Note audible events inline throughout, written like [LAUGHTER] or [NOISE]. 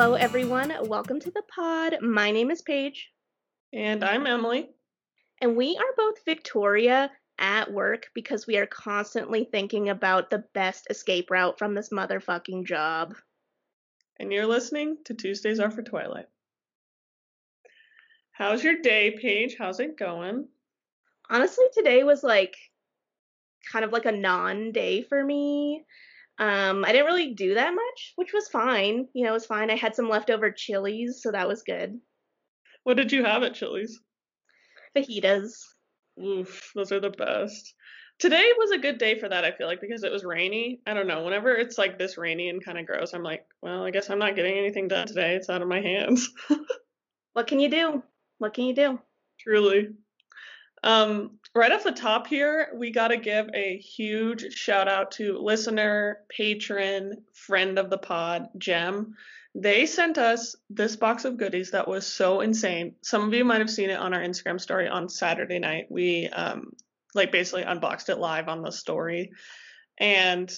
Hello, everyone. Welcome to the pod. My name is Paige. And I'm Emily. And we are both Victoria at work because we are constantly thinking about the best escape route from this motherfucking job. And you're listening to Tuesdays Are for Twilight. How's your day, Paige? How's it going? Honestly, today was like kind of like a non day for me. Um, I didn't really do that much, which was fine. You know, it was fine. I had some leftover Chili's, so that was good. What did you have at Chili's? Fajitas. Oof, those are the best. Today was a good day for that, I feel like, because it was rainy. I don't know. Whenever it's like this rainy and kind of gross, I'm like, well, I guess I'm not getting anything done today. It's out of my hands. [LAUGHS] what can you do? What can you do? Truly. Um, right off the top here, we got to give a huge shout out to listener, patron, friend of the pod, Jem. They sent us this box of goodies that was so insane. Some of you might have seen it on our Instagram story on Saturday night. We um, like basically unboxed it live on the story. And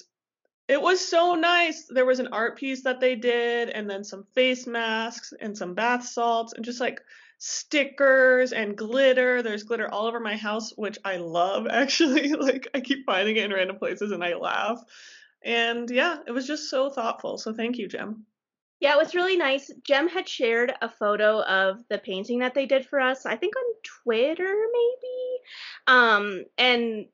it was so nice. There was an art piece that they did, and then some face masks and some bath salts, and just like stickers and glitter. There's glitter all over my house, which I love [LAUGHS] actually. like I keep finding it in random places and I laugh. And yeah, it was just so thoughtful. So thank you, Jem. Yeah, it was really nice. Jem had shared a photo of the painting that they did for us, I think on Twitter maybe. Um and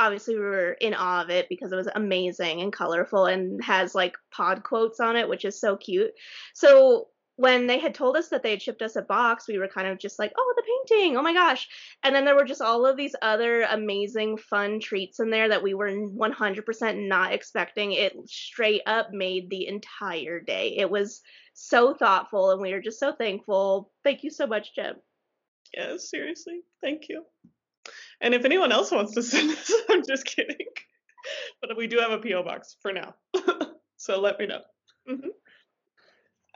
obviously we were in awe of it because it was amazing and colorful and has like pod quotes on it, which is so cute. So when they had told us that they had shipped us a box, we were kind of just like, oh, the painting, oh my gosh. And then there were just all of these other amazing, fun treats in there that we were 100% not expecting. It straight up made the entire day. It was so thoughtful, and we were just so thankful. Thank you so much, Jem. Yeah, seriously. Thank you. And if anyone else wants to [LAUGHS] send us, I'm just kidding. [LAUGHS] But we do have a P.O. box for now. [LAUGHS] so let me know. Mm-hmm.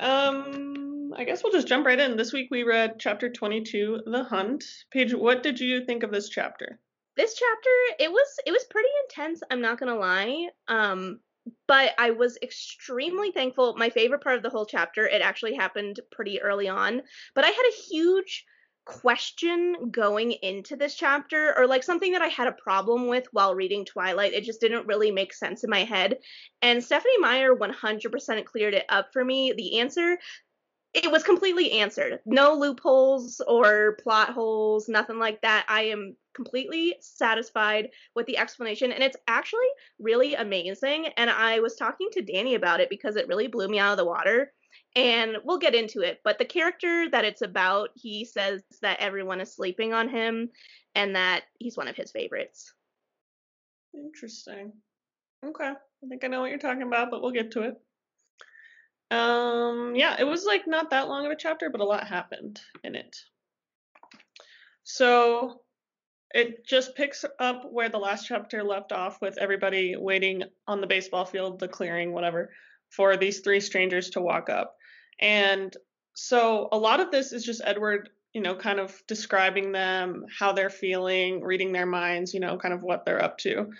Um, I guess we'll just jump right in. This week we read chapter 22, The Hunt. Paige, what did you think of this chapter? This chapter, it was it was pretty intense, I'm not going to lie. Um, but I was extremely thankful. My favorite part of the whole chapter, it actually happened pretty early on, but I had a huge question going into this chapter or like something that I had a problem with while reading Twilight. It just didn't really make sense in my head. And Stephenie Meyer 100% cleared it up for me. The answer it was completely answered. No loopholes or plot holes, nothing like that. I am completely satisfied with the explanation and it's actually really amazing and I was talking to Danny about it because it really blew me out of the water and we'll get into it but the character that it's about he says that everyone is sleeping on him and that he's one of his favorites. Interesting. Okay. I think i know what you're talking about but we'll get to it. Um yeah it was like not that long of a chapter but a lot happened in it. So it just picks up where the last chapter left off with everybody waiting on the baseball field the clearing whatever for these three strangers to walk up and so a lot of this is just Edward, you know, kind of describing them, how they're feeling, reading their minds, you know, kind of what they're up to.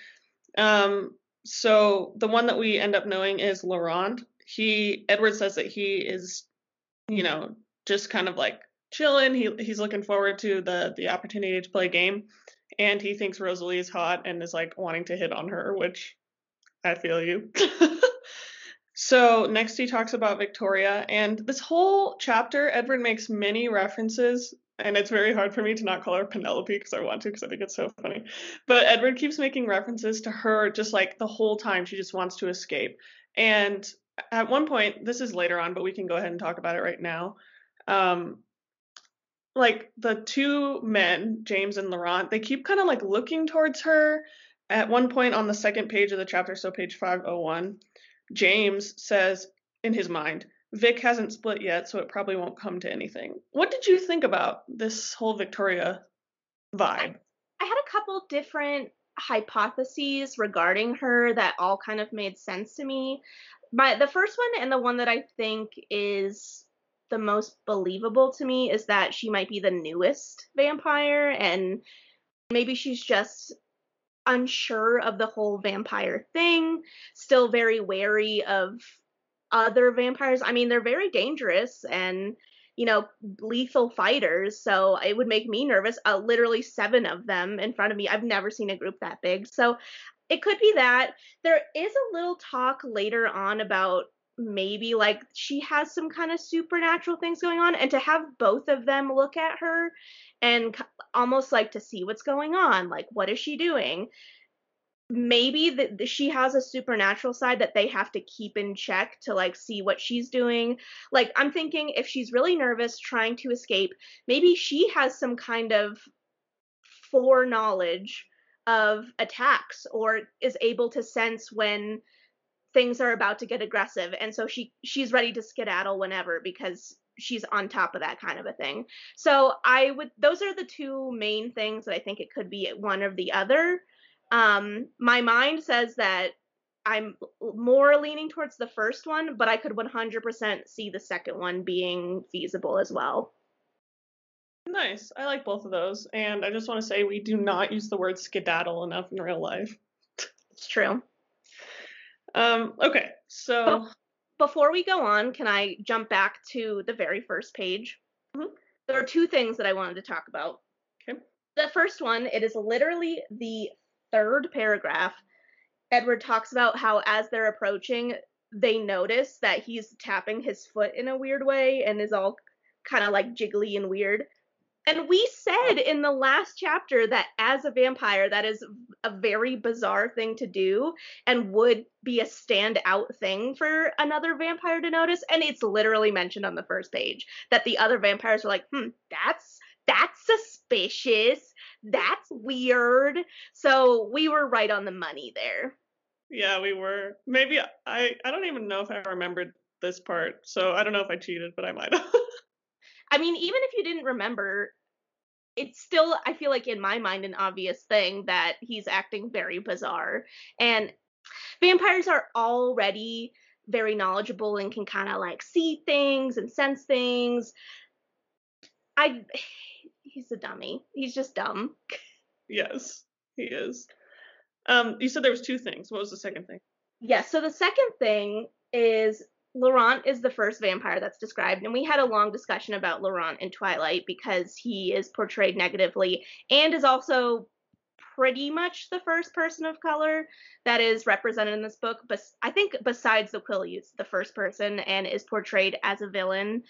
Um, so the one that we end up knowing is Laurent. He Edward says that he is, you know, just kind of like chilling. He he's looking forward to the the opportunity to play a game, and he thinks Rosalie is hot and is like wanting to hit on her, which I feel you. [LAUGHS] So next he talks about Victoria, and this whole chapter, Edward makes many references, and it's very hard for me to not call her Penelope because I want to because I think it's so funny. But Edward keeps making references to her just like the whole time she just wants to escape. And at one point, this is later on, but we can go ahead and talk about it right now. Um, like the two men, James and Laurent, they keep kind of like looking towards her. At one point on the second page of the chapter, so page 501, James says in his mind, Vic hasn't split yet, so it probably won't come to anything. What did you think about this whole Victoria vibe? I had a couple different hypotheses regarding her that all kind of made sense to me. My the first one and the one that I think is the most believable to me is that she might be the newest vampire and maybe she's just unsure of the whole vampire thing, still very wary of other vampires. I mean, they're very dangerous and you know, lethal fighters. So it would make me nervous. Uh, literally seven of them in front of me. I've never seen a group that big. So it could be that. There is a little talk later on about maybe like she has some kind of supernatural things going on and to have both of them look at her and almost like to see what's going on like what is she doing? Maybe that she has a supernatural side that they have to keep in check to like see what she's doing. Like i'm thinking if she's really nervous trying to escape maybe she has some kind of foreknowledge of attacks or is able to sense when things are about to get aggressive and so she she's ready to skedaddle whenever because she's on top of that kind of a thing so i would those are the two main things that i think it could be one or the other um, my mind says that I'm more leaning towards the first one, but I could 100% see the second one being feasible as well. Nice. I like both of those. And I just want to say we do not use the word skedaddle enough in real life. It's true. Um, okay, so. Before we go on, can I jump back to the very first page? Mm-hmm. There are two things that I wanted to talk about. Okay. The first one, it is literally the third paragraph, Edward talks about how as they're approaching, they notice that he's tapping his foot in a weird way and is all kind of like jiggly and weird. And we said in the last chapter that as a vampire, that is a very bizarre thing to do and would be a standout thing for another vampire to notice. And it's literally mentioned on the first page that the other vampires are like, hmm, that's that's suspicious that's weird. So we were right on the money there. Yeah, we were. Maybe I I don't even know if I remembered this part. So I don't know if I cheated, but I might have. [LAUGHS] I mean, even if you didn't remember, it's still I feel like in my mind an obvious thing that he's acting very bizarre. And vampires are already very knowledgeable and can kind of like see things and sense things. I [SIGHS] he's a dummy. He's just dumb. Yes, he is. Um, you said there was two things. What was the second thing? Yes. Yeah, so the second thing is Laurent is the first vampire that's described, and we had a long discussion about Laurent in Twilight because he is portrayed negatively and is also pretty much the first person of color that is represented in this book. But I think besides the Quileutes, the first person and is portrayed as a villain.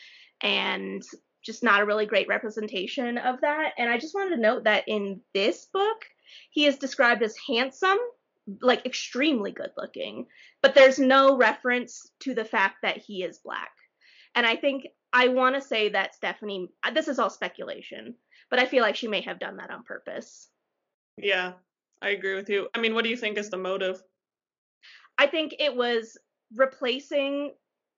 And just not a really great representation of that. And I just wanted to note that in this book, he is described as handsome, like extremely good looking, but there's no reference to the fact that he is black. And I think I want to say that Stephenie, this is all speculation, but I feel like she may have done that on purpose. Yeah, I agree with you. I mean, what do you think is the motive? I think it was replacing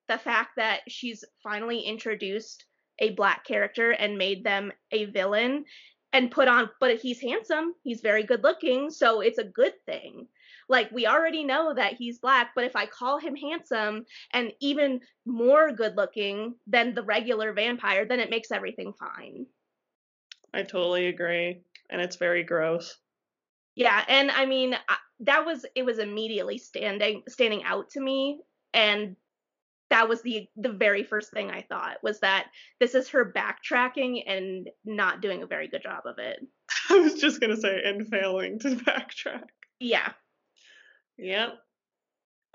the fact that she's finally introduced a black character and made them a villain and put on but he's handsome. He's very good looking so it's a good thing. Like we already know that he's black but if i call him handsome and even more good looking than the regular vampire then it makes everything fine. I totally agree and it's very gross. Yeah and i mean that was it was immediately standing standing out to me and that was the the very first thing I thought was that this is her backtracking and not doing a very good job of it. [LAUGHS] I was just gonna say and failing to [LAUGHS] backtrack. Yeah. Yeah.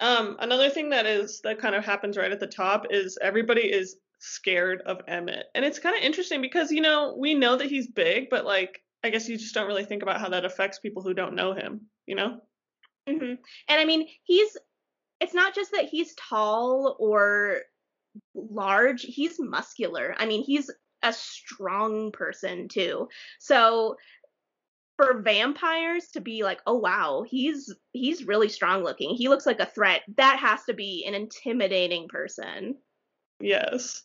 Um, another thing that is that kind of happens right at the top is everybody is scared of Emmett. And it's kind of interesting because, you know, we know that he's big, but like I guess you just don't really think about how that affects people who don't know him, you know? Mm-hmm. And I mean, he's it's not just that he's tall or large, he's muscular. I mean, he's a strong person too. So for vampires to be like, "Oh wow, he's he's really strong looking. He looks like a threat." That has to be an intimidating person. Yes.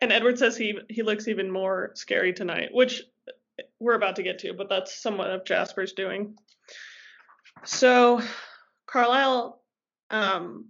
And Edward says he he looks even more scary tonight, which we're about to get to, but that's somewhat of Jasper's doing. So Carlisle um,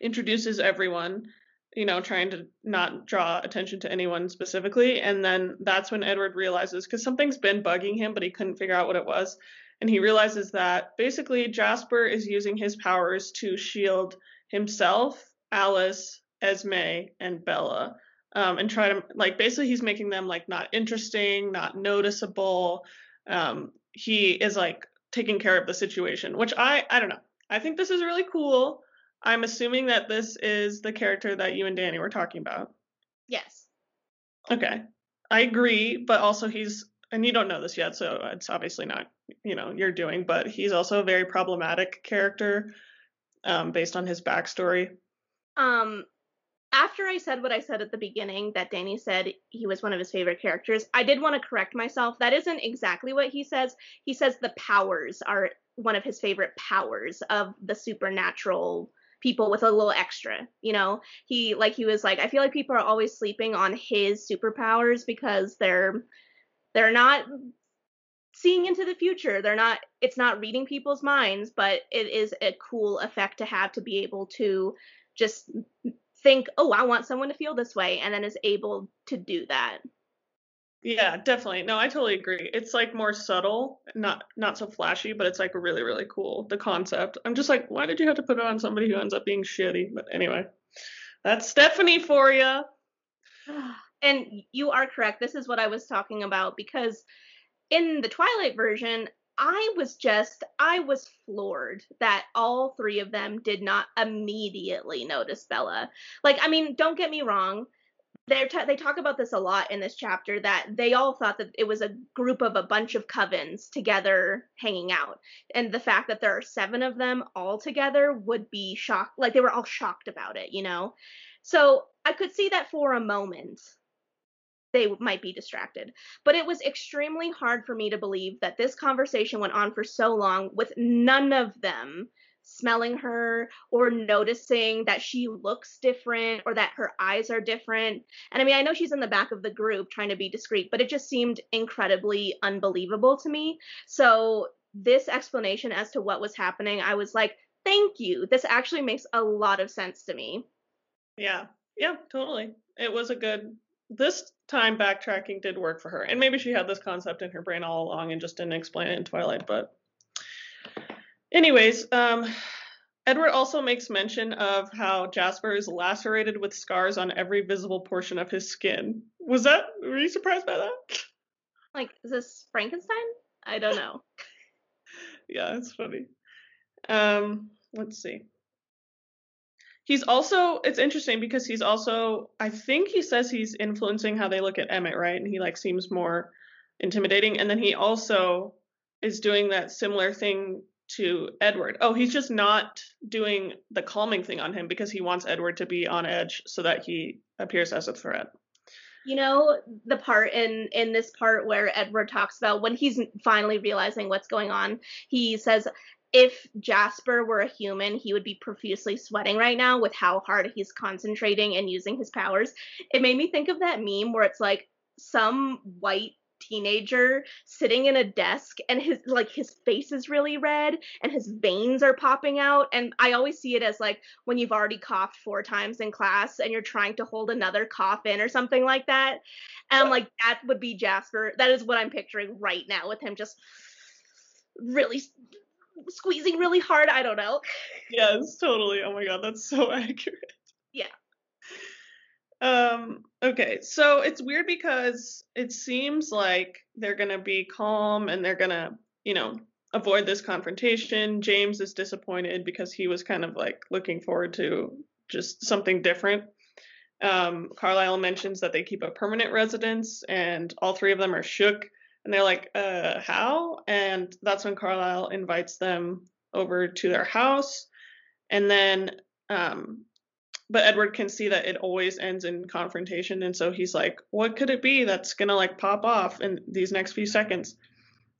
introduces everyone, you know, trying to not draw attention to anyone specifically. And then that's when Edward realizes, because something's been bugging him, but he couldn't figure out what it was. And he realizes that basically Jasper is using his powers to shield himself Alice, Esme, and Bella. Um, and try to like basically he's making them like not interesting, not noticeable. Um, he is like taking care of the situation, which I I don't know. I think this is really cool. I'm assuming that this is the character that you and Danny were talking about. Yes. Okay. I agree, but also he's and you don't know this yet, so it's obviously not, you know, you're doing, but he's also a very problematic character um, based on his backstory. Um after I said what I said at the beginning, that Danny said he was one of his favorite characters, I did want to correct myself. That isn't exactly what he says. He says the powers are one of his favorite powers of the supernatural people with a little extra you know he like he was like i feel like people are always sleeping on his superpowers because they're they're not seeing into the future they're not it's not reading people's minds but it is a cool effect to have to be able to just think, oh, I want someone to feel this way, and then is able to do that. Yeah, definitely. No, I totally agree. It's like more subtle, not not so flashy, but it's like really really cool. The concept. I'm just like, why did you have to put it on somebody who ends up being shitty? But anyway, that's Stephenie for you. [SIGHS] And you are correct. This is what I was talking about because in the Twilight version, I was just, I was floored that all three of them did not immediately notice Bella. Like, I mean, don't get me wrong. They're t- they talk about this a lot in this chapter that they all thought that it was a group of a bunch of covens together hanging out. And the fact that there are seven of them all together would be shocked. Like, they were all shocked about it, you know? So I could see that for a moment they might be distracted. But it was extremely hard for me to believe that this conversation went on for so long with none of them smelling her or noticing that she looks different or that her eyes are different. And I mean, I know she's in the back of the group trying to be discreet, but it just seemed incredibly unbelievable to me. So, this explanation as to what was happening, I was like, thank you. This actually makes a lot of sense to me. Yeah. Yeah, totally. It was a good this time backtracking did work for her. And maybe she had this concept in her brain all along and just didn't explain it in Twilight, but anyways, um Edward also makes mention of how Jasper is lacerated with scars on every visible portion of his skin. Was that were you surprised by that? Like, is this Frankenstein? I don't know. [LAUGHS] yeah, it's funny. Um, let's see he's also it's interesting because he's also I think he says he's influencing how they look at Emmett, right? And he like seems more intimidating. And then he also is doing that similar thing to Edward. Oh, he's just not doing the calming thing on him because he wants Edward to be on edge so that he appears as a threat. You know the part in in this part where Edward talks about when he's finally realizing what's going on. He says, if Jasper were a human, he would be profusely sweating right now with how hard he's concentrating and using his powers. It made me think of that meme where it's like some white teenager sitting in a desk and his like his face is really red and his veins are popping out and I always see it as like when you've already coughed four times in class and you're trying to hold another cough in or something like that. And I'm like that would be Jasper. That is what I'm picturing right now with him just really squeezing really hard. I don't know. Yes, totally. Oh my god, that's so [LAUGHS] accurate. Yeah. Um, okay, so it's weird because it seems like they're gonna be calm and they're gonna, you know, avoid this confrontation. James is disappointed because he was kind of like looking forward to just something different. Um, Carlisle mentions that they keep a permanent residence, and all three of them are shook and they're like, uh, how? And that's when Carlisle invites them over to their house. And then, um, but Edward can see that it always ends in confrontation. And so he's like, what could it be that's going to like pop off in these next few seconds?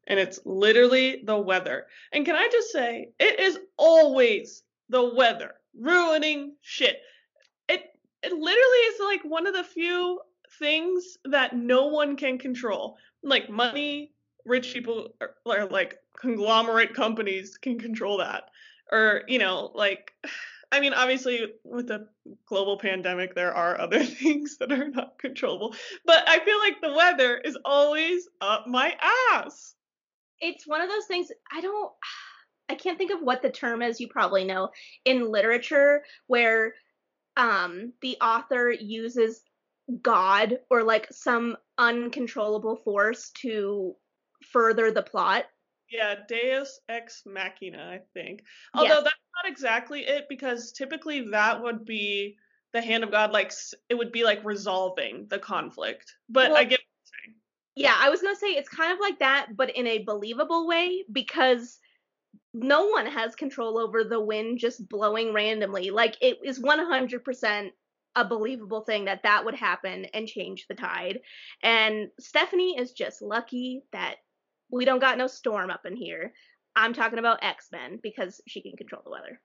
And it's literally the weather. And can I just say, it is always the weather ruining shit. It, it literally is like one of the few things that no one can control like money rich people or, or like conglomerate companies can control that or you know like [SIGHS] I mean, obviously, with the global pandemic, there are [LAUGHS] other things that are not controllable. But I feel like the weather is always up my ass. It's one of those things I don't, [SIGHS] I can't think of what the term is. You probably know in literature where um the author uses God or like some uncontrollable force to further the plot. Yeah, Deus ex machina, I think. Although Yes. that's not exactly it because typically that would be the hand of God like it would be like resolving the conflict. But Well- I get Yeah, I was gonna say it's kind of like that, but in a believable way because no one has control over the wind just blowing randomly. Like it is 100% a believable thing that that would happen and change the tide. And Stephenie is just lucky that we don't got no storm up in here. I'm talking about X Men because she can control the weather.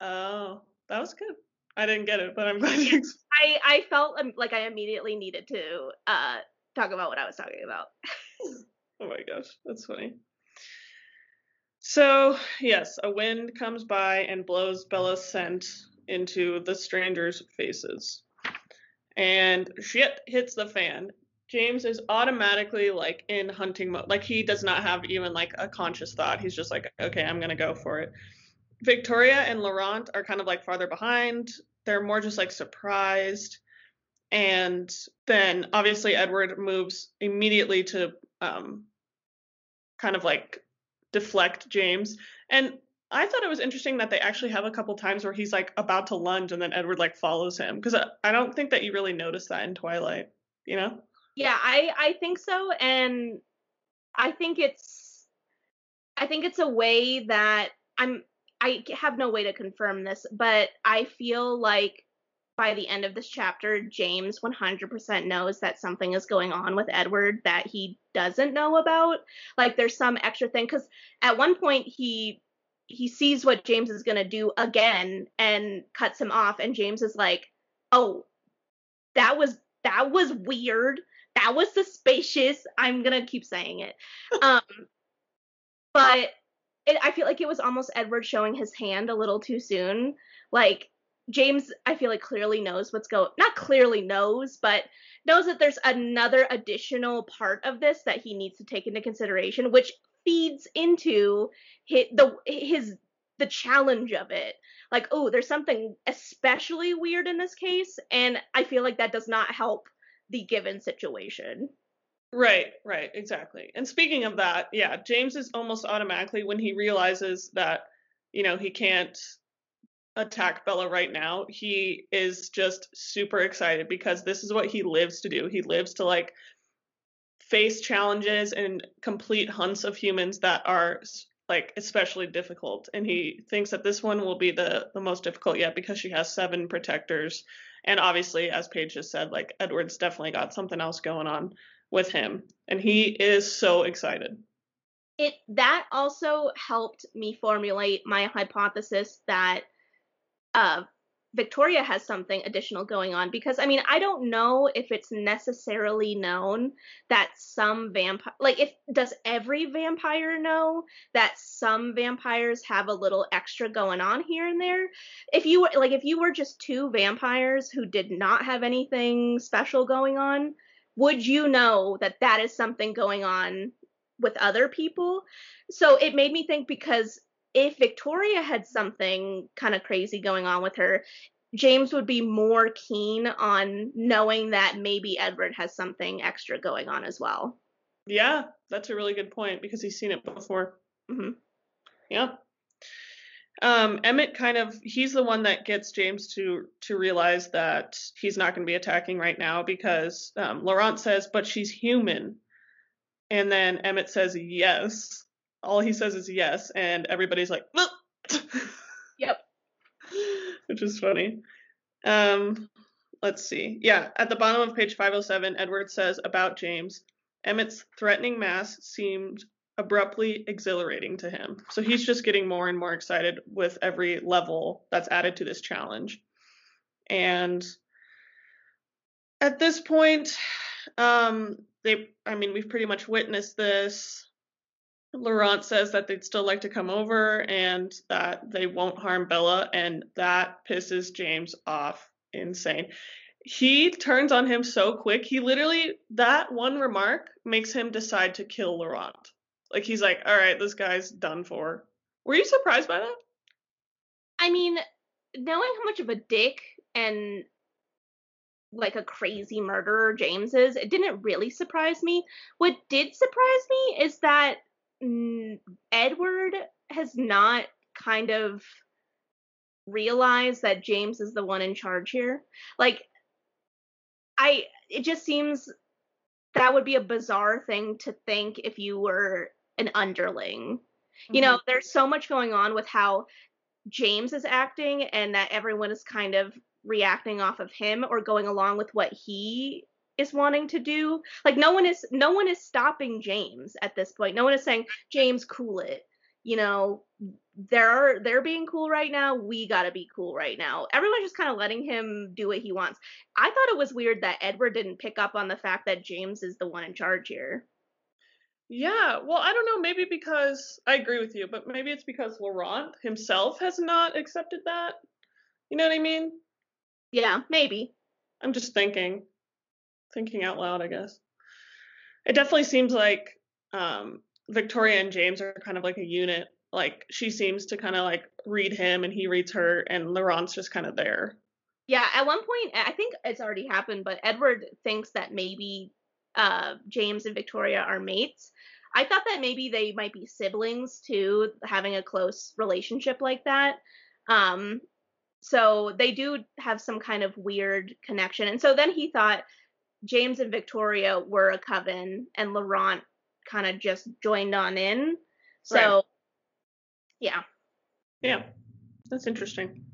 Oh, that was good. I didn't get it, but I'm [LAUGHS] glad you I I felt um, like I immediately needed to uh talk about what I was talking about. [LAUGHS] Oh my gosh, that's funny. So, yes, a wind comes by and blows Bella's scent into the strangers' faces. And shit hits the fan. James is automatically like in hunting mode. Like he does not have even like a conscious thought. He's just like, okay, I'm gonna go for it. Victoria and Laurent are kind of like farther behind. They're more just like surprised. And then obviously Edward moves immediately to um, kind of like deflect James. And I thought it was interesting that they actually have a couple times where he's like about to lunge and then Edward like follows him because I, I don't think that you really notice that in Twilight, you know? Yeah, I I think so and I think it's I think it's a way that I'm I have no way to confirm this, but I feel like by the end of this chapter James 100% knows that something is going on with Edward that he doesn't know about. Like there's some extra thing cuz at one point he he sees what James is going to do again and cuts him off and James is like, "Oh, that was that was weird. That was suspicious. I'm gonna keep saying it. Um, [LAUGHS] but it, I feel like it was almost Edward showing his hand a little too soon. Like James, I feel like clearly knows what's going. Not clearly knows, but knows that there's another additional part of this that he needs to take into consideration, which feeds into his, the his the challenge of it like oh there's something especially weird in this case and i feel like that does not help the given situation Right, right, exactly. And speaking of that, yeah, James is almost automatically when he realizes that, you know, he can't attack Bella right now, he is just super excited because this is what he lives to do. He lives to like face challenges and complete hunts of humans that are like especially difficult. And he thinks that this one will be the the most difficult yet because she has seven protectors. And obviously as paige just said like edward's definitely got something else going on with him. And he is so excited. It that also helped me formulate my hypothesis that uh Victoria has something additional going on because I mean I don't know if it's necessarily known that some vampire like if does every vampire know that some vampires have a little extra going on here and there? If you like if you were just two vampires who did not have anything special going on would you know that that is something going on with other people? So it made me think because if Victoria had something kind of crazy going on with her, James would be more keen on knowing that maybe Edward has something extra going on as well. yeah that's a really good point because he's seen it before hmm Yeah. Um, Emmett kind of he's the one that gets James to to realize that he's not going to be attacking right now because um, Laurent says, "But she's human," and then Emmett says, "Yes." All he says is yes, and everybody's like, "Well," [LAUGHS] Yep. which is funny. Um, let's see. Yeah, at the bottom of page 507, Edward says about James, Emmett's threatening mass seemed abruptly exhilarating to him. So he's just getting more and more excited with every level that's added to this challenge. And at this point, um, they, I mean, we've pretty much witnessed this. Laurent says that they'd still like to come over and that they won't harm Bella, and that pisses James off insane. He turns on him so quick. He literally, that one remark makes him decide to kill Laurent. Like, he's like, all right, this guy's done for. Were you surprised by that? I mean, knowing how much of a dick and like a crazy murderer James is, it didn't really surprise me. What did surprise me is that Edward has not kind of realized that James is the one in charge here. Like, I, it just seems that would be a bizarre thing to think if you were an underling. Mm-hmm. You know, mm-hmm. there's so much going on with how James is acting and that everyone is kind of reacting off of him or going along with what he is wanting to do. Like no one is no one is stopping James at this point. No one is saying, "James, cool it." You know, they're they're being cool right now. We got to be cool right now. Everyone's just kind of letting him do what he wants. I thought it was weird that Edward didn't pick up on the fact that James is the one in charge here. Yeah, well, I don't know. Maybe because I agree with you, but maybe it's because Laurent himself has not accepted that. You know what I mean? Yeah, maybe. I'm just thinking, thinking out loud, I guess. It definitely seems like um, Victoria and James are kind of like a unit. Like she seems to kind of like read him and he reads her, and Laurent's just kind of there. Yeah, at one point, I think it's already happened, but Edward thinks that maybe uh, James and Victoria are mates. I thought that maybe they might be siblings too, having a close relationship like that. Um, so they do have some kind of weird connection. And so then he thought James and Victoria were a coven and Laurent kind of just joined on in. So right. yeah. Yeah. That's interesting.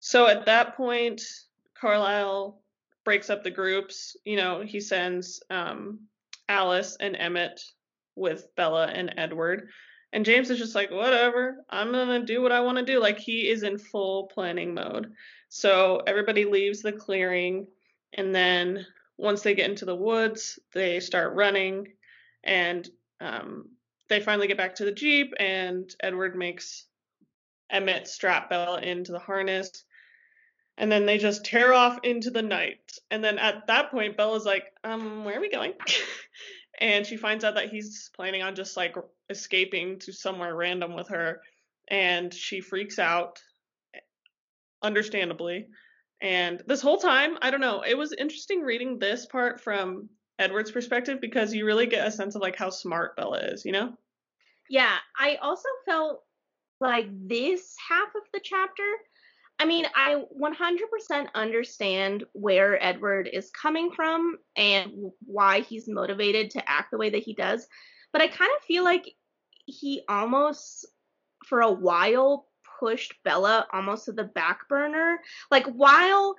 So at that point, Carlisle breaks up the groups. You know, he sends um, Alice and Emmett with Bella and Edward. And James is just like, whatever, I'm gonna do what I wanna do. Like he is in full planning mode. So everybody leaves the clearing, and then once they get into the woods, they start running, and um, they finally get back to the Jeep, and Edward makes Emmett strap Bella into the harness. And then they just tear off into the night. And then at that point, Bella's like, um, where are we going? [LAUGHS] and she finds out that he's planning on just like escaping to somewhere random with her and she freaks out understandably and this whole time i don't know it was interesting reading this part from edward's perspective because you really get a sense of like how smart bella is you know? Yeah i also felt like this half of the chapter I mean, I 100% understand where Edward is coming from and why he's motivated to act the way that he does, but I kind of feel like he almost, for a while, pushed Bella almost to the back burner. Like while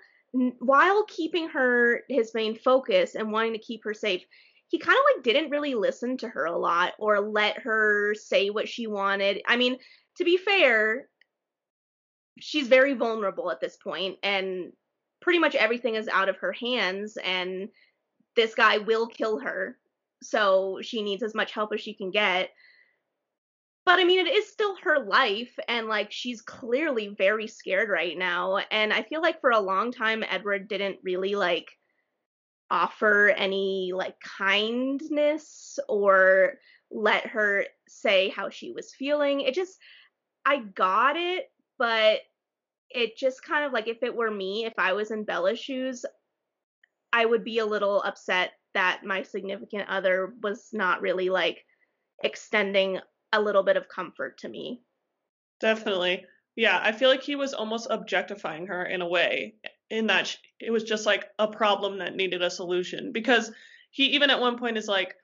while keeping her his main focus and wanting to keep her safe, he kind of like didn't really listen to her a lot or let her say what she wanted. I mean, to be fair, she's very vulnerable at this point and pretty much everything is out of her hands and this guy will kill her so she needs as much help as she can get but i mean it is still her life and like she's clearly very scared right now and i feel like for a long time edward didn't really like offer any like kindness or let her say how she was feeling. It just i got it but it just kind of like if it were me, if I was in Bella's shoes, I would be a little upset that my significant other was not really like extending a little bit of comfort to me. Definitely. Yeah, I feel like he was almost objectifying her in a way, in that it was just like a problem that needed a solution. Because he even at one point is like,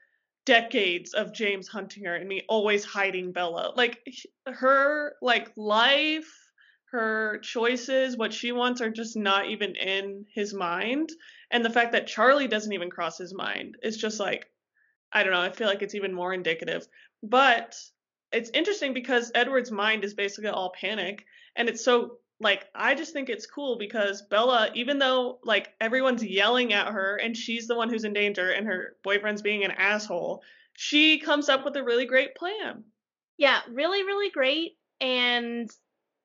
decades of James hunting her and me always hiding Bella. Like her like life her choices, what she wants, are just not even in his mind. And the fact that Charlie doesn't even cross his mind is just like, I don't know, I feel like it's even more indicative. But it's interesting because Edward's mind is basically all panic. And it's so, like, I just think it's cool because Bella, even though, like, everyone's yelling at her and she's the one who's in danger and her boyfriend's being an asshole, she comes up with a really great plan. Yeah, really, really great. And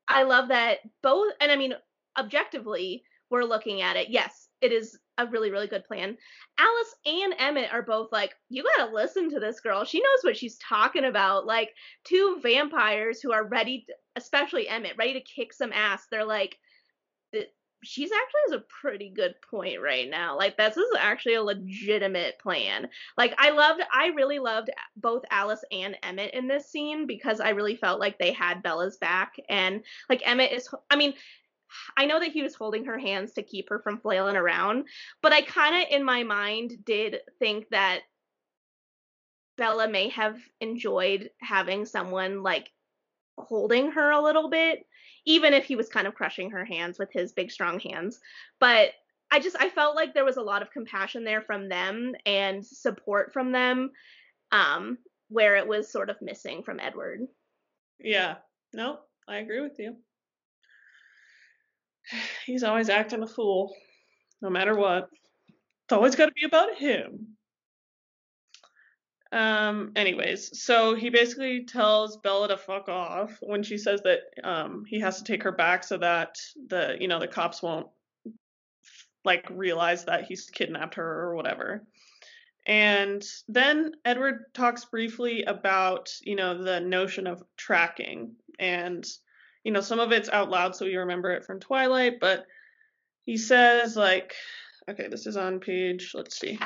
I love that both, and I mean, objectively, we're looking at it. Yes, it is a really really good plan. Alice and Emmett are both like, you gotta listen to this girl. She knows what she's talking about. Like two vampires who are ready, to, especially Emmett, ready to kick some ass. They're like, she's actually has a pretty good point right now. Like this is actually a legitimate plan. Like I loved I really loved both Alice and Emmett in this scene because I really felt like they had Bella's back and like Emmett is I mean I know that he was holding her hands to keep her from flailing around, but I kind of in my mind did think that Bella may have enjoyed having someone like holding her a little bit even if he was kind of crushing her hands with his big strong hands. But i just i felt like there was a lot of compassion there from them and support from them um where it was sort of missing from edward. Yeah. No i agree with you he's always acting a fool no matter what it's always got to be about him um, anyways, so he basically tells Bella to fuck off when she says that um he has to take her back so that the you know the cops won't like realize that he's kidnapped her or whatever. And then Edward talks briefly about, you know, the notion of tracking. And, you know, some of it's out loud, so you remember it from Twilight, but he says, like, okay, this is on page, let's see,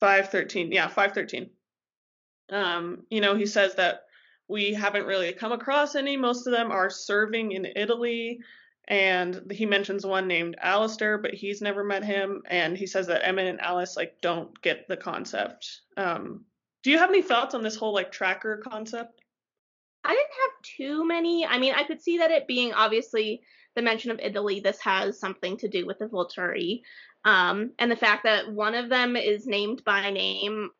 513. Yeah, 513. Um, you know, he says that we haven't really come across any. Most of them are serving in Italy. And he mentions one named Alistair, but he's never met him. And he says that Emmett and Alice like don't get the concept. Um, do you have any thoughts on this whole like tracker concept? I didn't have too many. I mean, I could see that it being obviously the mention of Italy. This has something to do with the Volturi. Um, and the fact that one of them is named by name,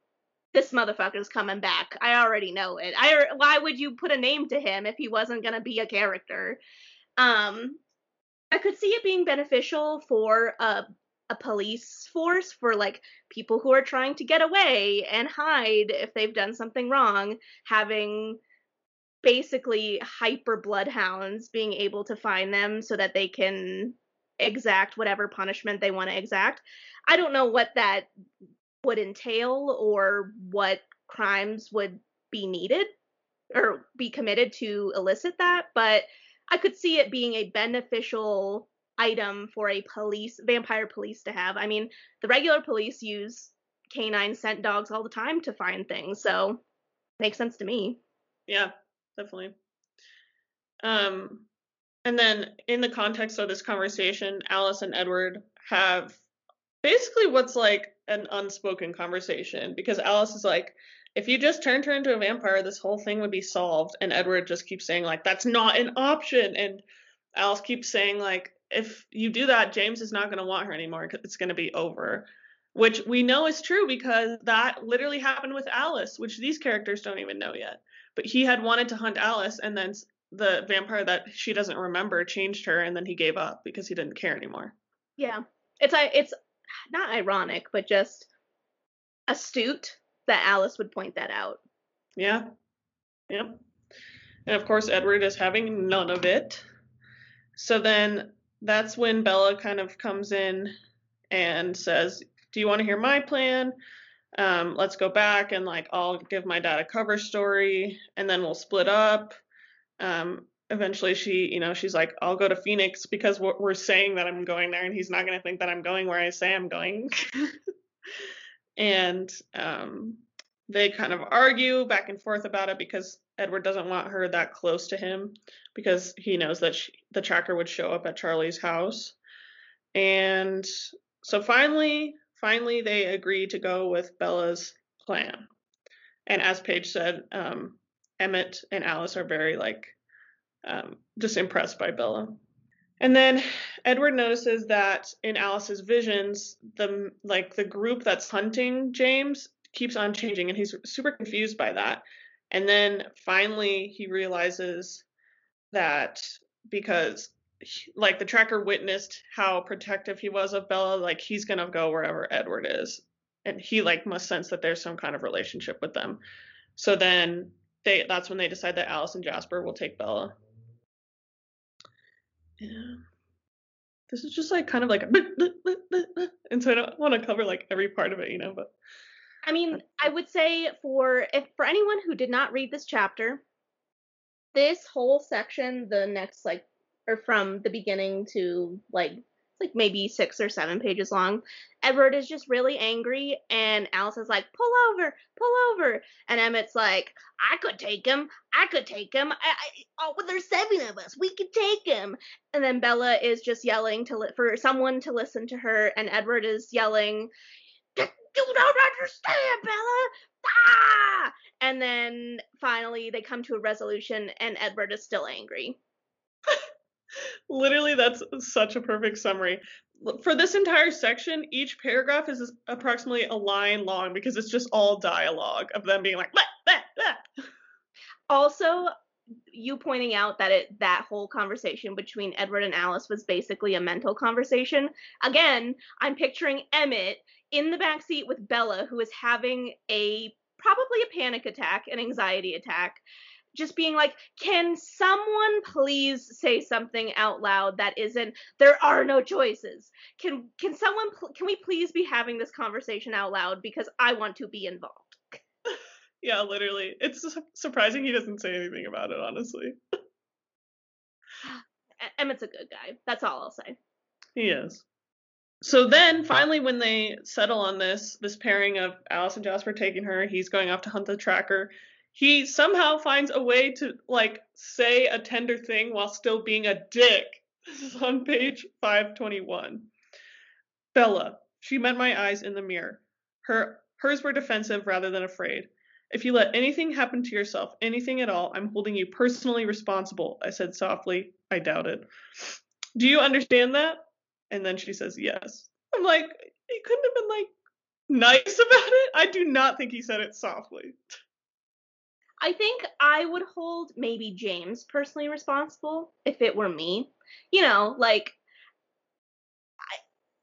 this motherfucker's coming back. I already know it. I why would you put a name to him if he wasn't gonna be a character? Um, I could see it being beneficial for a a police force for like people who are trying to get away and hide if they've done something wrong, having basically hyper bloodhounds being able to find them so that they can exact whatever punishment they want to exact. I don't know what that would entail or what crimes would be needed or be committed to elicit that, but I could see it being a beneficial item for a police vampire police to have. I mean, the regular police use canine scent dogs all the time to find things, so makes sense to me. Yeah, definitely. Um and then in the context of this conversation, Alice and Edward have basically what's like an unspoken conversation because Alice is like, if you just turned her into a vampire, this whole thing would be solved. And Edward just keeps saying, like, that's not an option. And Alice keeps saying, like, if you do that, James is not going to want her anymore. Because it's going to be over. Which we know is true because that literally happened with Alice, which these characters don't even know yet. But he had wanted to hunt Alice, and then the vampire that she doesn't remember changed her and then he gave up because he didn't care anymore. Yeah. It's I it's not ironic, but just astute that Alice would point that out. Yeah. Yeah. And of course Edward is having none of it. So then that's when Bella kind of comes in and says, "Do you want to hear my plan? Um, let's go back and like I'll give my dad a cover story and then we'll split up." um, eventually she, you know, she's like, I'll go to Phoenix because we're saying that I'm going there and he's not going to think that I'm going where I say I'm going. [LAUGHS] and um, they kind of argue back and forth about it because Edward doesn't want her that close to him because he knows that she, the tracker would show up at Charlie's house. And so finally, finally, they agree to go with Bella's plan. And as Paige said, um, Emmett and Alice are very like um, just impressed by Bella. And then Edward notices that in Alice's visions, the like the group that's hunting James keeps on changing, and he's super confused by that. And then finally, he realizes that because like the tracker witnessed how protective he was of Bella, like he's gonna go wherever Edward is, and he like must sense that there's some kind of relationship with them. So then they that's when they decide that Alice and Jasper will take Bella. Yeah. this is just like kind of like, [LAUGHS] and so I don't want to cover like every part of it, you know. But I mean, I would say for if for anyone who did not read this chapter, this whole section, the next like or from the beginning to like like maybe six or seven pages long. Edward is just really angry, and Alice is like, "Pull over, pull over," and Emmett's like, "I could take him, I could take him. I, I, oh, well, there's seven of us, we could take him." And then Bella is just yelling to li- for someone to listen to her, and Edward is yelling, "You don't understand, Bella." Ah! And then finally they come to a resolution, and Edward is still angry. [LAUGHS] Literally, that's such a perfect summary. For this entire section, each paragraph is approximately a line long because it's just all dialogue of them being like, bah, bah, bah. also, you pointing out that it that whole conversation between Edward and Alice was basically a mental conversation. Again, I'm picturing Emmett in the back seat with Bella, who is having a probably a panic attack, an anxiety attack, just being like, can someone please say something out loud that isn't there are no choices? Can can someone can we please be having this conversation out loud because I want to be involved. [LAUGHS] yeah, literally. It's surprising he doesn't say anything about it, honestly. Emmett's a good guy. That's all I'll say. He is. So then finally when they settle on this this pairing of Alice and Jasper taking her, he's going off to hunt the tracker he somehow finds a way to like say a tender thing while still being a dick. [LAUGHS] This is on page 521. Bella, she met my eyes in the mirror. Her hers were defensive rather than afraid. If you let anything happen to yourself, anything at all, I'm holding you personally responsible, I said softly. I doubted. Do you understand that? And then she says, Yes. I'm like, he couldn't have been like nice [LAUGHS] about it. I do not think he said it softly. I think I would hold maybe James personally responsible if it were me. You know, like I,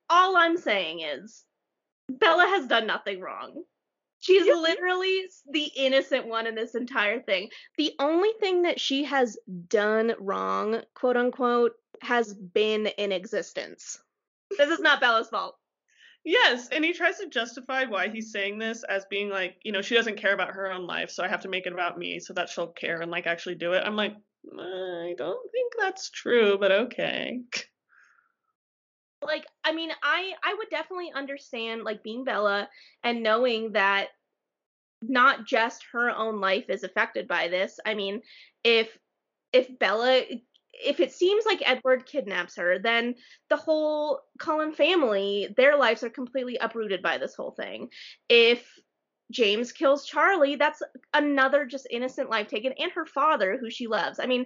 all I'm saying is Bella has done nothing wrong. She's literally the innocent one in this entire thing. The only thing that she has done wrong, quote unquote, has been in existence. This is not Bella's fault. Yes, and he tries to justify why he's saying this as being like, you know, she doesn't care about her own life, so I have to make it about me so that she'll care and like actually do it. I'm like, I don't think that's true, but okay. Like, I mean, I I would definitely understand like being Bella and knowing that not just her own life is affected by this. I mean, if if Bella if it seems like Edward kidnaps her, then the whole Cullen family, their lives are completely uprooted by this whole thing. If James kills Charlie, that's another just innocent life taken, and her father, who she loves. I mean,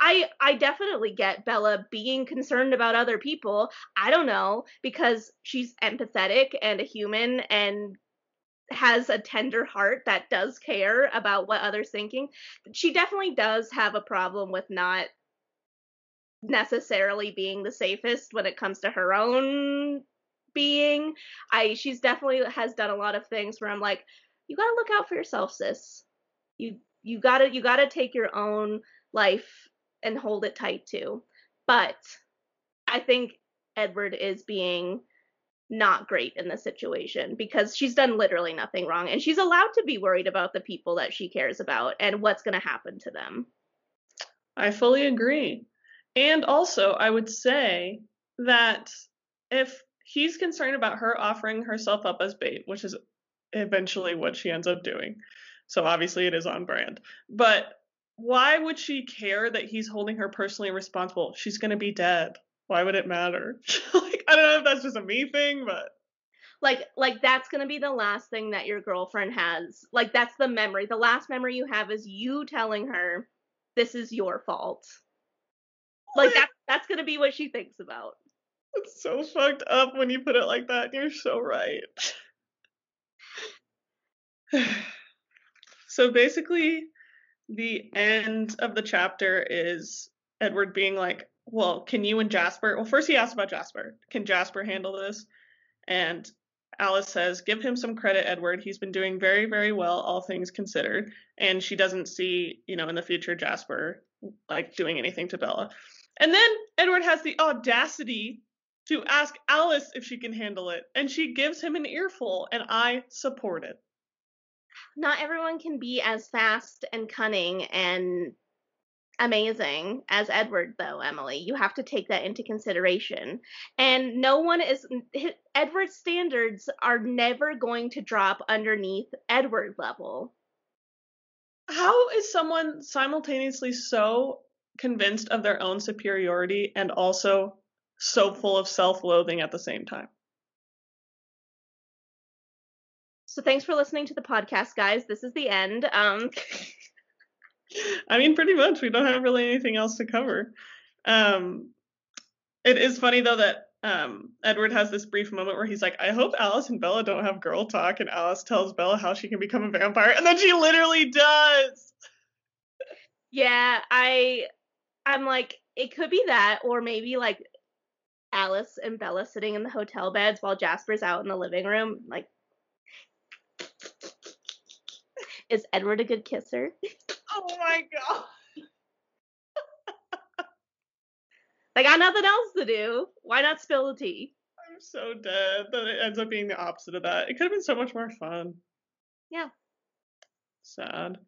I I definitely get Bella being concerned about other people. I don't know because she's empathetic and a human and has a tender heart that does care about what others thinking. She definitely does have a problem with not necessarily being the safest when it comes to her own being. I she's definitely has done a lot of things where I'm like, you gotta look out for yourself, sis. You you gotta you gotta take your own life and hold it tight too. But I think Edward is being not great in this situation because she's done literally nothing wrong and she's allowed to be worried about the people that she cares about and what's going to happen to them. I fully agree. And also, I would say that if he's concerned about her offering herself up as bait, which is eventually what she ends up doing, so obviously it is on brand. But why would she care that he's holding her personally responsible? She's going to be dead. Why would it matter? [LAUGHS] like, I don't know if that's just a me thing, but like like that's going to be the last thing that your girlfriend has like that's the memory the last memory you have is you telling her this is your fault like that that's gonna be what she thinks about. It's so fucked up when you put it like that. You're so right. [SIGHS] so basically, the end of the chapter is Edward being like, Well, can you and Jasper? Well, first he asks about Jasper. Can Jasper handle this? And Alice says, Give him some credit, Edward. He's been doing very, very well, all things considered. And she doesn't see, you know, in the future Jasper like doing anything to Bella. And then Edward has the audacity to ask Alice if she can handle it, and she gives him an earful, and I support it. Not everyone can be as fast and cunning and amazing as Edward, though, Emily. You have to take that into consideration. And no one is, Edward's standards are never going to drop underneath Edward level. How is someone simultaneously so convinced of their own superiority and also so full of self loathing at the same time? So thanks for listening to the podcast, guys. This is the end. Um [LAUGHS] I mean, pretty much. We don't have really anything else to cover. Um, it is funny though that um, Edward has this brief moment where he's like, "I hope Alice and Bella don't have girl talk," and Alice tells Bella how she can become a vampire, and then she literally does. Yeah, I, I'm like, it could be that, or maybe like Alice and Bella sitting in the hotel beds while Jasper's out in the living room, like. Is Edward a good kisser? Oh my god. [LAUGHS] I got nothing else to do. Why not spill the tea? I'm so dead that it ends up being the opposite of that. It could have been so much more fun. Yeah. Sad.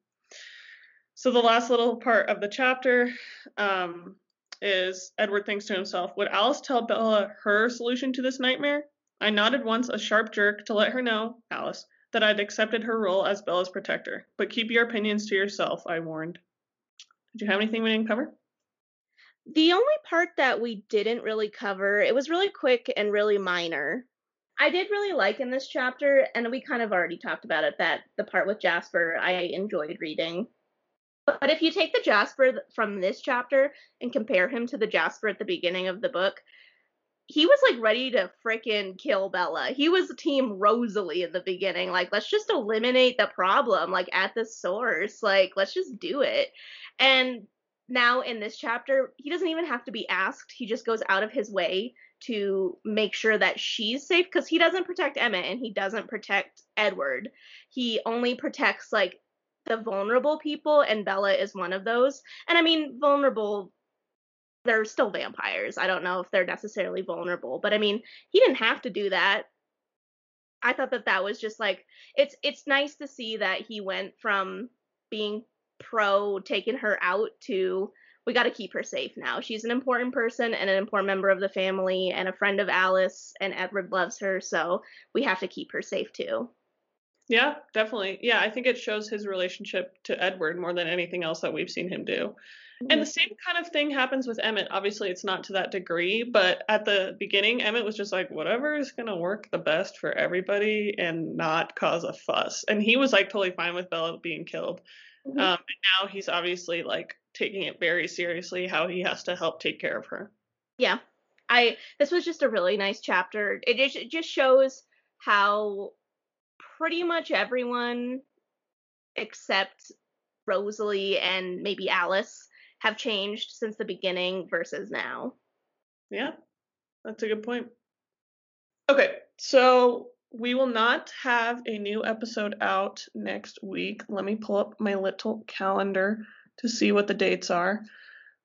So the last little part of the chapter um, is Edward thinks to himself, would Alice tell Bella her solution to this nightmare? I nodded once a sharp jerk to let her know, Alice, that I'd accepted her role as Bella's protector. But keep your opinions to yourself, I warned. Did you have anything we didn't cover? The only part that we didn't really cover, it was really quick and really minor. I did really like in this chapter, and we kind of already talked about it, that the part with Jasper I enjoyed reading. But if you take the Jasper from this chapter and compare him to the Jasper at the beginning of the book, he was like ready to freaking kill Bella. He was team Rosalie in the beginning. Like, let's just eliminate the problem, like at the source. Like, let's just do it. And now in this chapter, he doesn't even have to be asked. He just goes out of his way to make sure that she's safe because he doesn't protect Emmett and he doesn't protect Edward. He only protects like the vulnerable people, and Bella is one of those. And I mean, vulnerable they're still vampires. I don't know if they're necessarily vulnerable, but I mean, he didn't have to do that. I thought that that was just like it's it's nice to see that he went from being pro taking her out to we got to keep her safe now. She's an important person and an important member of the family and a friend of Alice and Edward loves her, so we have to keep her safe too. Yeah, definitely. Yeah, I think it shows his relationship to Edward more than anything else that we've seen him do. And the same kind of thing happens with Emmett. Obviously, it's not to that degree, but at the beginning, Emmett was just like, whatever is going to work the best for everybody and not cause a fuss. And he was like totally fine with Bella being killed. Mm-hmm. Um, and now he's obviously like taking it very seriously how he has to help take care of her. Yeah. I this was just a really nice chapter. It just, it just shows how pretty much everyone except Rosalie and maybe Alice have changed since the beginning versus now. Yeah, that's a good point. Okay, so we will not have a new episode out next week. Let me pull up my little calendar to see what the dates are.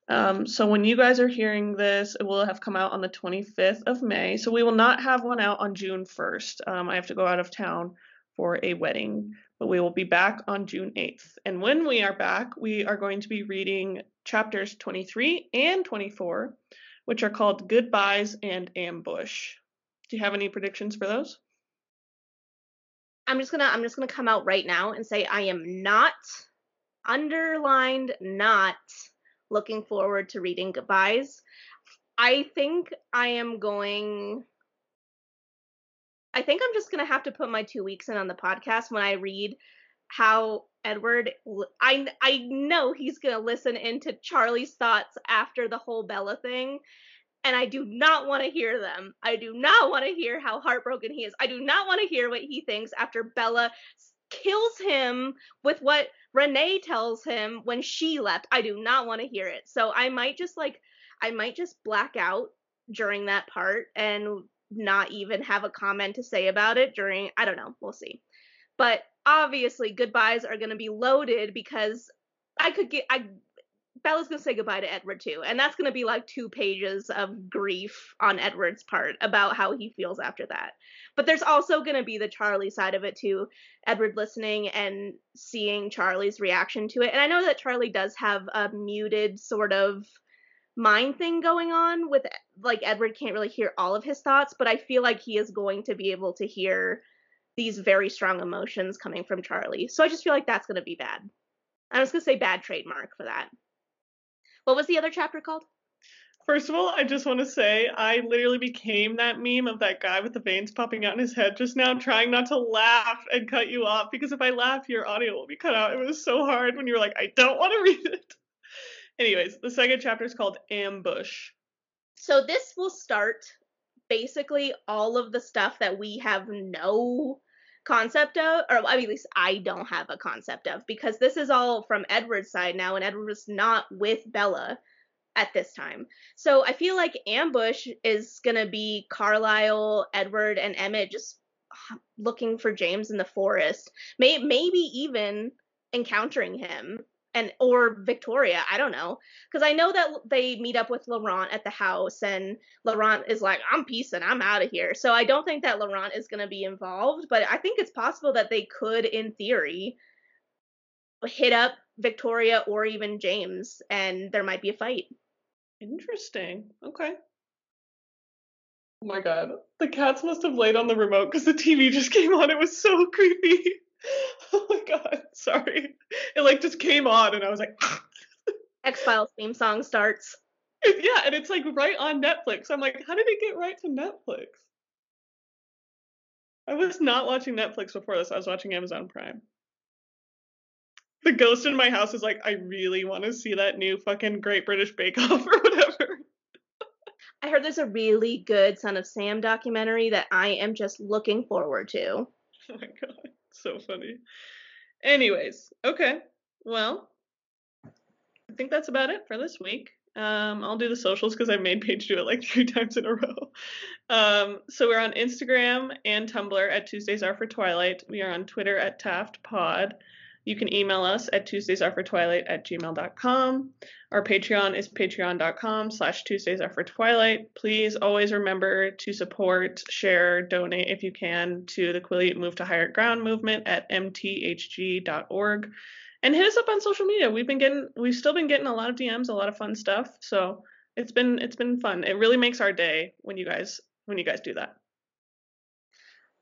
Um, so when you guys are hearing this, it will have come out on the 25th of May. So we will not have one out on June 1st. Um, I have to go out of town for a wedding, but we will be back on June 8th. And when we are back, we are going to be reading chapters 23 and 24, which are called Goodbyes and Ambush. Do you have any predictions for those? I'm just gonna I'm just gonna come out right now and say I am not underlined not looking forward to reading goodbyes. I think I am going I think I'm just gonna have to put my two weeks in on the podcast when I read how Edward I I know he's going to listen into Charlie's thoughts after the whole Bella thing and I do not want to hear them. I do not want to hear how heartbroken he is. I do not want to hear what he thinks after Bella kills him with what Renee tells him when she left. I do not want to hear it. So I might just like I might just black out during that part and not even have a comment to say about it during I don't know, we'll see. But obviously goodbyes are going to be loaded because I could get I Bella's gonna say goodbye to Edward too, and that's gonna be like two pages of grief on Edward's part about how he feels after that. But there's also gonna be the Charlie side of it too, Edward listening and seeing Charlie's reaction to it. And I know that Charlie does have a muted sort of mind thing going on with like Edward can't really hear all of his thoughts, but I feel like he is going to be able to hear these very strong emotions coming from Charlie. So I just feel like that's gonna be bad. I was gonna say bad trademark for that. What was the other chapter called? First of all, I just want to say I literally became that meme of that guy with the veins popping out in his head just now, trying not to laugh and cut you off because if I laugh, your audio will be cut out. It was so hard when you were like, I don't want to [LAUGHS] read it. Anyways, the second chapter is called Ambush. So this will start basically all of the stuff that we have no concept of, or I mean, at least I don't have a concept of, because this is all from Edward's side now, and Edward was not with Bella at this time. So I feel like Ambush is gonna be Carlisle, Edward, and Emmett just looking for James in the forest. May maybe even encountering him and or Victoria. I don't know because I know that they meet up with Laurent at the house, and Laurent is like, "I'm peacing, I'm out of here." So I don't think that Laurent is going to be involved, but I think it's possible that they could, in theory, hit up Victoria or even James, and there might be a fight. Interesting. Okay. Oh my god, the cats must have laid on the remote because the TV just [LAUGHS] came on. It was so creepy. [LAUGHS] oh my god, sorry. It like just came on and I was like [LAUGHS] X Files theme song starts. Yeah, and it's like right on Netflix. I'm like, how did it get right to Netflix? I was not watching Netflix before this. I was watching Amazon Prime. The ghost in my house is like, I really want to see that new fucking Great British Bake Off [LAUGHS] or whatever. I heard there's a really good Son of Sam documentary that I am just looking forward to. Oh my god so funny. Anyways, okay. Well, I think that's about it for this week. Um, I'll do the socials because I made Paige do it like [LAUGHS] three times in a row. Um, so we're on Instagram and Tumblr at Tuesdays Are for Twilight. We are on Twitter at Taft Pod. You can email us at tuesdaysarefortwilight at gmail.com. Our Patreon is patreon.com slash Tuesdays Are for Twilight. Please always remember to support, share, donate if you can to the Quileute Move to Higher Ground movement at mthg.org. And hit us up on social media. We've been getting we've still been getting a lot of DMs, a lot of fun stuff. So it's been it's been fun. It really makes our day when you guys when you guys do that.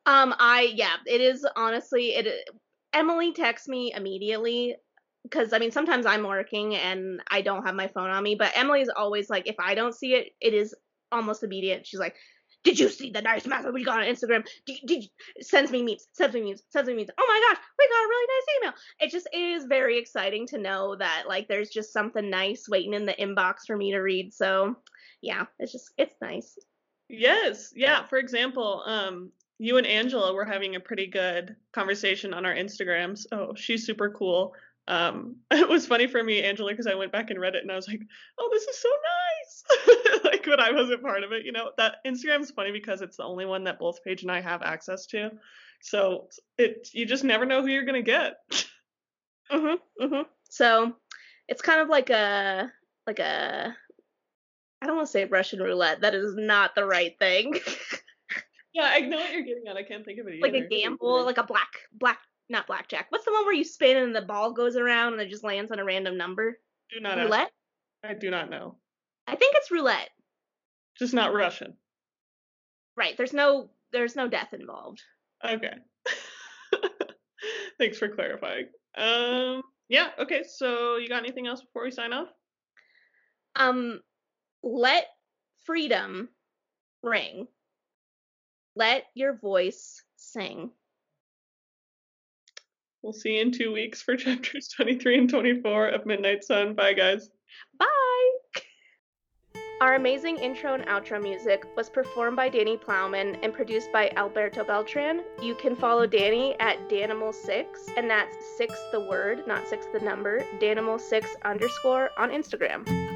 Um, I yeah, it is honestly it Emily texts me immediately because I mean sometimes I'm working and I don't have my phone on me, but Emily's always like if I don't see it, it is almost immediate. She's like, "Did you see the nice message we got on Instagram? Did, did sends me memes, sends me memes, sends me memes. Oh my gosh, we got a really nice email. It just it is very exciting to know that like there's just something nice waiting in the inbox for me to read. So yeah, it's just it's nice. Yes, yeah. For example, um, you and Angela were having a pretty good conversation on our Instagrams. Oh, she's super cool. Um, [LAUGHS] it was funny for me, Angela, because I went back and read it and I was like, oh, this is so nice. [LAUGHS] like, but I wasn't part of it. You know, that Instagram's funny because it's the only one that both Paige and I have access to. So it, you just never know who you're gonna get. [LAUGHS] mhm, mhm. So it's kind of like a, like a, I don't want to say Russian roulette. That is not the right thing. Yeah, I know what you're getting at. I can't think of it like a gamble, like a black black not blackjack. What's the one where you spin and the ball goes around and it just lands on a random number? Do not roulette. I do not know. I think it's roulette. Just not Russian. Right. There's no there's no death involved. Okay. [LAUGHS] Thanks for clarifying. Um yeah, okay. So you got anything else before we sign off? Um let freedom ring let your voice sing. We'll see you in two weeks for [LAUGHS] chapters 23 and 24 of Midnight Sun. Bye, guys. Bye. Our amazing intro and outro music was performed by Danny Plowman and produced by Alberto Beltran. You can follow Danny at Danimal6, and that's six the word, not six the number, Danimal6 underscore on Instagram.